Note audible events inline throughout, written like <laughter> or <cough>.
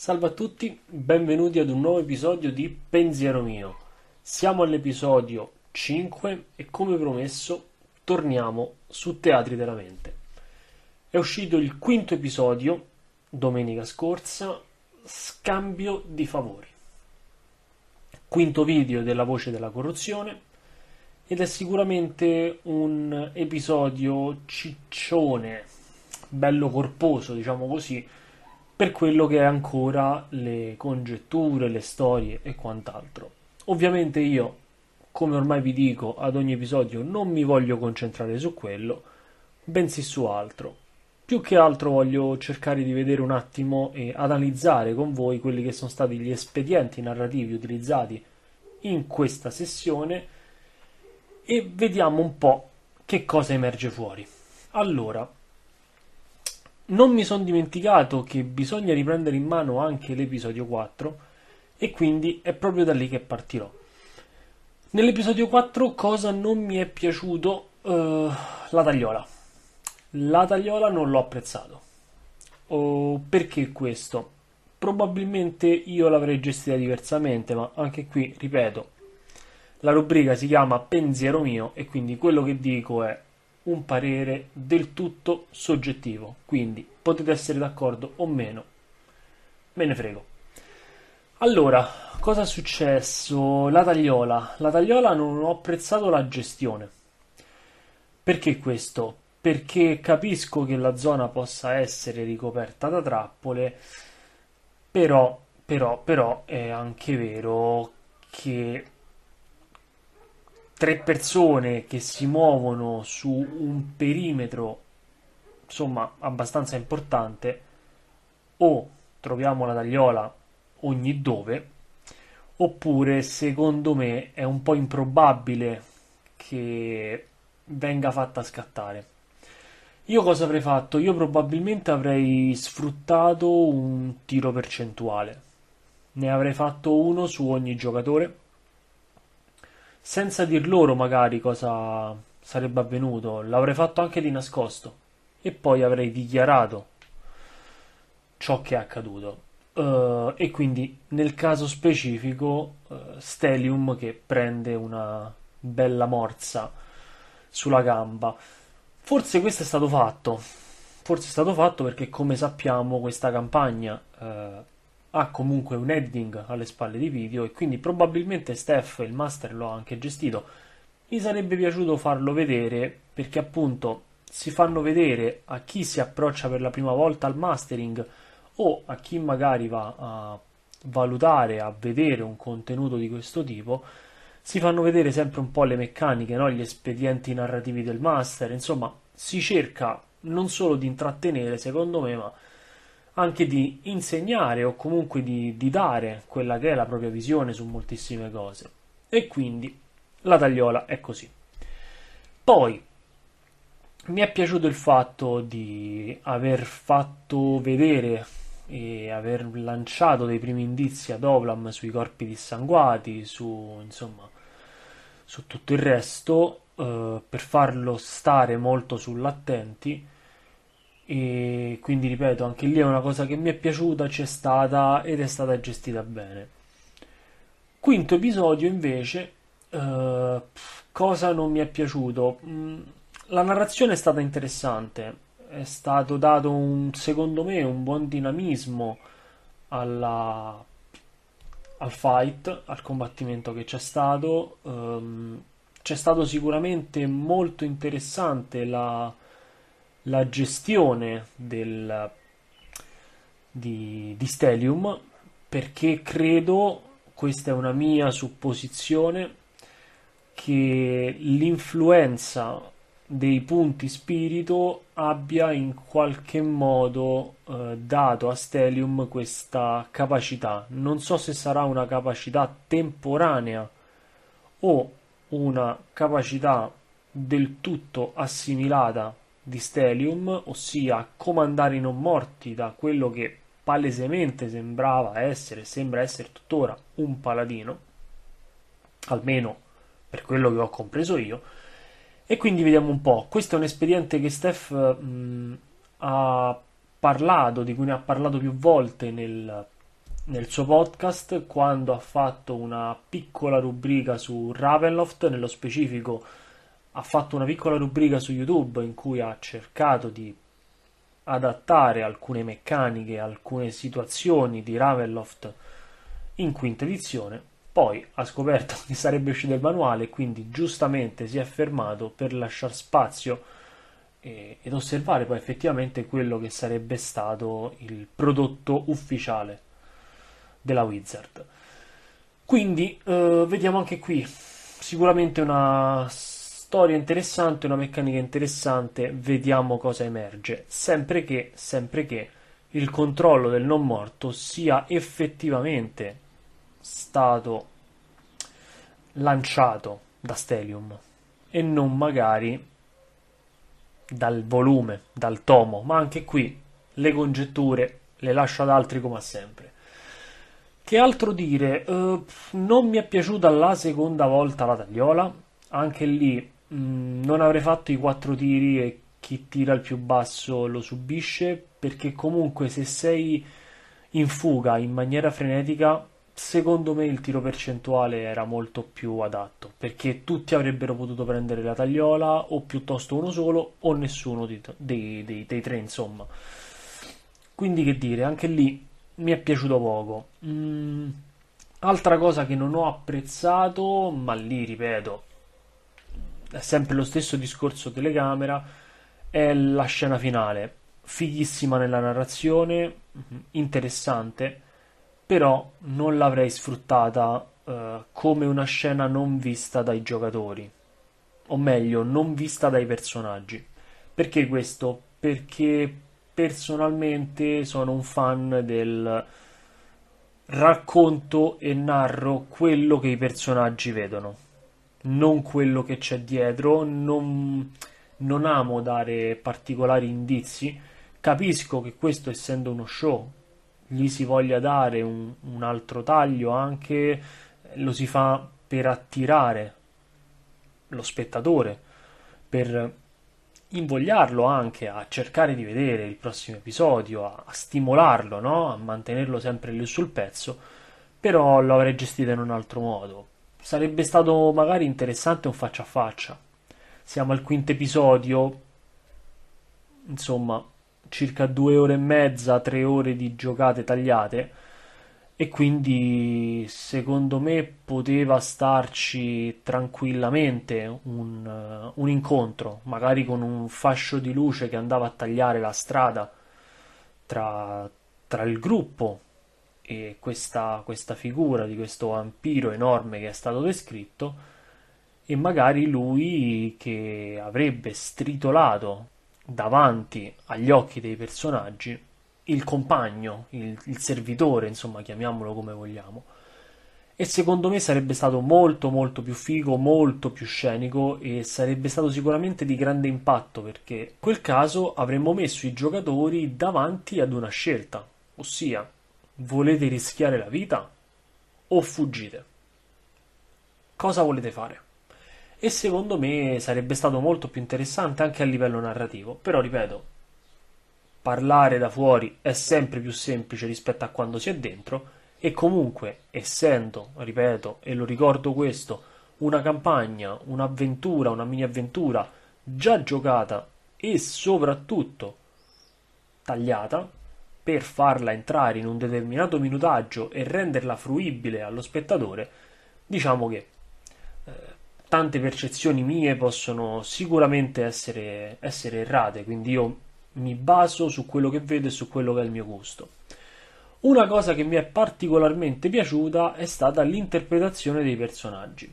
Salve a tutti, benvenuti ad un nuovo episodio di Pensiero mio. Siamo all'episodio 5 e come promesso torniamo su Teatri della Mente. È uscito il quinto episodio, domenica scorsa, Scambio di favori. Quinto video della voce della corruzione ed è sicuramente un episodio ciccione, bello corposo, diciamo così, per quello che è ancora le congetture, le storie e quant'altro. Ovviamente io, come ormai vi dico ad ogni episodio, non mi voglio concentrare su quello, bensì su altro. Più che altro voglio cercare di vedere un attimo e analizzare con voi quelli che sono stati gli espedienti narrativi utilizzati in questa sessione e vediamo un po' che cosa emerge fuori. Allora, non mi sono dimenticato che bisogna riprendere in mano anche l'episodio 4 e quindi è proprio da lì che partirò. Nell'episodio 4 cosa non mi è piaciuto? Uh, la tagliola. La tagliola non l'ho apprezzato. Oh, perché questo? Probabilmente io l'avrei gestita diversamente, ma anche qui, ripeto, la rubrica si chiama Pensiero mio e quindi quello che dico è un parere del tutto soggettivo, quindi potete essere d'accordo o meno, me ne frego. Allora, cosa è successo? La tagliola. La tagliola non ho apprezzato la gestione. Perché questo? Perché capisco che la zona possa essere ricoperta da trappole, però, però, però è anche vero che tre persone che si muovono su un perimetro insomma abbastanza importante o troviamo la tagliola ogni dove oppure secondo me è un po' improbabile che venga fatta scattare. Io cosa avrei fatto? Io probabilmente avrei sfruttato un tiro percentuale. Ne avrei fatto uno su ogni giocatore senza dir loro magari cosa sarebbe avvenuto, l'avrei fatto anche di nascosto e poi avrei dichiarato ciò che è accaduto. Uh, e quindi nel caso specifico uh, Stelium che prende una bella morsa sulla gamba. Forse questo è stato fatto. Forse è stato fatto perché come sappiamo questa campagna uh, ha comunque un editing alle spalle di video e quindi probabilmente Steph, il master, lo ha anche gestito. Mi sarebbe piaciuto farlo vedere perché appunto si fanno vedere a chi si approccia per la prima volta al mastering o a chi magari va a valutare, a vedere un contenuto di questo tipo, si fanno vedere sempre un po' le meccaniche, no? gli espedienti narrativi del master, insomma si cerca non solo di intrattenere secondo me, ma anche di insegnare o comunque di, di dare quella che è la propria visione su moltissime cose. E quindi la tagliola è così. Poi mi è piaciuto il fatto di aver fatto vedere e aver lanciato dei primi indizi ad Ovlam sui corpi dissanguati, su insomma su tutto il resto, eh, per farlo stare molto sull'attenti e quindi ripeto, anche lì è una cosa che mi è piaciuta, c'è stata ed è stata gestita bene. Quinto episodio invece, uh, cosa non mi è piaciuto? Mm, la narrazione è stata interessante, è stato dato un, secondo me, un buon dinamismo alla, al fight, al combattimento che c'è stato. Um, c'è stato sicuramente molto interessante la la gestione del, di, di Stelium perché credo, questa è una mia supposizione, che l'influenza dei punti spirito abbia in qualche modo eh, dato a Stelium questa capacità. Non so se sarà una capacità temporanea o una capacità del tutto assimilata di Stelium, ossia comandare i non morti da quello che palesemente sembrava essere, sembra essere tuttora un paladino, almeno per quello che ho compreso io. E quindi vediamo un po'. Questo è un espediente che Steph mh, ha parlato, di cui ne ha parlato più volte nel nel suo podcast quando ha fatto una piccola rubrica su Ravenloft, nello specifico ha fatto una piccola rubrica su YouTube in cui ha cercato di adattare alcune meccaniche, alcune situazioni di Ravenloft in quinta edizione. Poi ha scoperto <laughs> che sarebbe uscito il manuale e quindi giustamente si è fermato per lasciare spazio e, ed osservare poi effettivamente quello che sarebbe stato il prodotto ufficiale della Wizard. Quindi eh, vediamo anche qui sicuramente una storia interessante, una meccanica interessante, vediamo cosa emerge, sempre che, sempre che il controllo del non morto sia effettivamente stato lanciato da Stelium e non magari dal volume, dal tomo, ma anche qui le congetture le lascio ad altri come sempre. Che altro dire? Uh, non mi è piaciuta la seconda volta la tagliola, anche lì mm, non avrei fatto i quattro tiri e chi tira il più basso lo subisce, perché comunque se sei in fuga in maniera frenetica secondo me il tiro percentuale era molto più adatto perché tutti avrebbero potuto prendere la tagliola o piuttosto uno solo o nessuno dei, dei, dei, dei tre insomma. Quindi che dire anche lì mi è piaciuto poco. Mm, altra cosa che non ho apprezzato ma lì ripeto sempre lo stesso discorso telecamera è la scena finale fighissima nella narrazione interessante però non l'avrei sfruttata eh, come una scena non vista dai giocatori, o meglio, non vista dai personaggi. Perché questo? Perché personalmente sono un fan del racconto e narro quello che i personaggi vedono, non quello che c'è dietro, non, non amo dare particolari indizi. Capisco che questo, essendo uno show, gli si voglia dare un, un altro taglio anche lo si fa per attirare lo spettatore, per invogliarlo anche a cercare di vedere il prossimo episodio, a, a stimolarlo, no? a mantenerlo sempre lì sul pezzo, però lo avrei gestito in un altro modo. Sarebbe stato magari interessante un faccia a faccia. Siamo al quinto episodio, insomma, circa due ore e mezza, tre ore di giocate tagliate. E quindi secondo me poteva starci tranquillamente un, uh, un, incontro, magari con un fascio di luce che andava a tagliare la strada tra, tra il gruppo e questa, questa figura di questo vampiro enorme che è stato descritto e magari lui che avrebbe stritolato davanti agli occhi dei personaggi il compagno, il, il, servitore, insomma, chiamiamolo come vogliamo. E secondo me sarebbe stato molto molto più figo, molto più scenico e sarebbe stato sicuramente di grande impatto perché in quel caso avremmo messo i giocatori davanti ad una scelta, ossia volete rischiare la vita o fuggite? Cosa volete fare? e secondo me sarebbe stato molto più interessante anche a livello narrativo. Però ripeto, parlare da fuori è sempre più semplice rispetto a quando si è dentro e comunque essendo, ripeto, e lo ricordo questo, una campagna, un'avventura, una mini avventura già giocata e soprattutto tagliata per farla entrare in un determinato minutaggio e renderla fruibile allo spettatore, diciamo che eh, tante percezioni mie possono sicuramente essere, essere errate, quindi io mi baso su quello che vedo e su quello che è il mio gusto. Una cosa che mi è particolarmente piaciuta è stata l'interpretazione dei personaggi.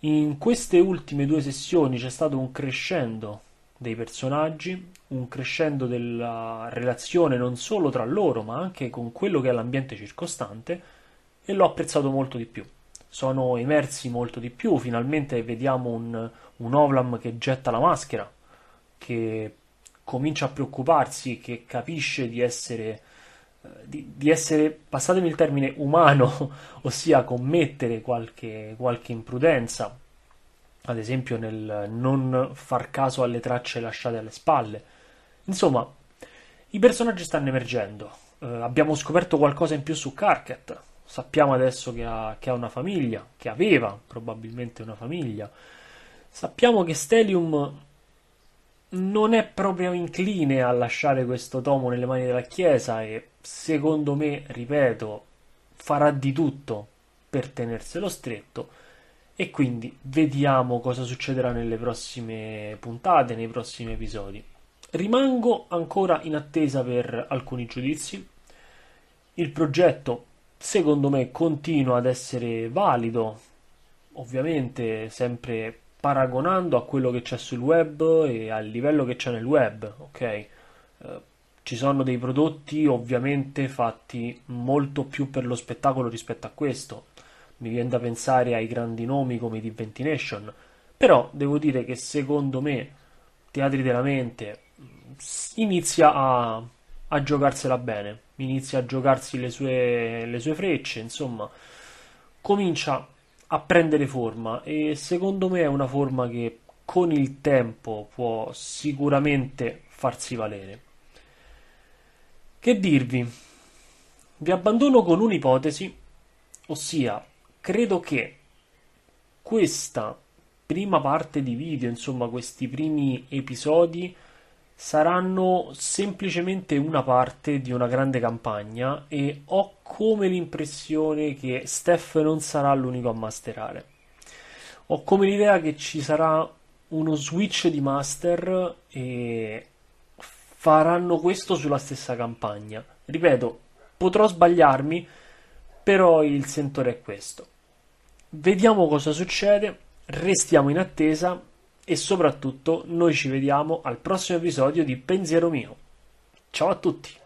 In queste ultime due sessioni c'è stato un crescendo dei personaggi, un crescendo della relazione non solo tra loro, ma anche con quello che è l'ambiente circostante e l'ho apprezzato molto di più sono emersi molto di più. Finalmente vediamo un, un Ovlam che getta la maschera, che comincia a preoccuparsi, che capisce di essere, eh, di, di essere passatemi il termine, umano, <laughs> ossia commettere qualche, qualche imprudenza, ad esempio nel non far caso alle tracce lasciate alle spalle. Insomma, i personaggi stanno emergendo, eh, abbiamo scoperto qualcosa in più su Carket. Sappiamo adesso che ha, che ha una famiglia, che aveva probabilmente una famiglia. Sappiamo che Stelium non è proprio incline a lasciare questo tomo nelle mani della Chiesa e secondo me, ripeto, farà di tutto per tenerselo stretto e quindi vediamo cosa succederà nelle prossime puntate, nei prossimi episodi. Rimango ancora in attesa per alcuni giudizi. Il progetto, secondo me, continua ad essere valido, ovviamente sempre paragonando a quello che c'è sul web e al livello che c'è nel web, ok? Eh, ci sono dei prodotti ovviamente fatti molto più per lo spettacolo rispetto a questo. Mi viene da pensare ai grandi nomi come di Ventination, però devo dire che secondo me Teatri della Mente inizia a, a giocarsela bene, inizia a giocarsi le sue, le sue frecce, insomma, comincia a prendere forma e secondo me è una forma che con il tempo può sicuramente farsi valere. Che dirvi? Vi abbandono con un'ipotesi, ossia credo che questa prima parte di video, insomma questi primi episodi saranno semplicemente una parte di una grande campagna e ho come l'impressione che Steph non sarà l'unico a masterare. Ho come l'idea che ci sarà uno switch di master e faranno questo sulla stessa campagna. Ripeto, potrò sbagliarmi, però il sentore è questo. Vediamo cosa succede, restiamo in attesa e soprattutto noi ci vediamo al prossimo episodio di Pensiero mio. Ciao a tutti!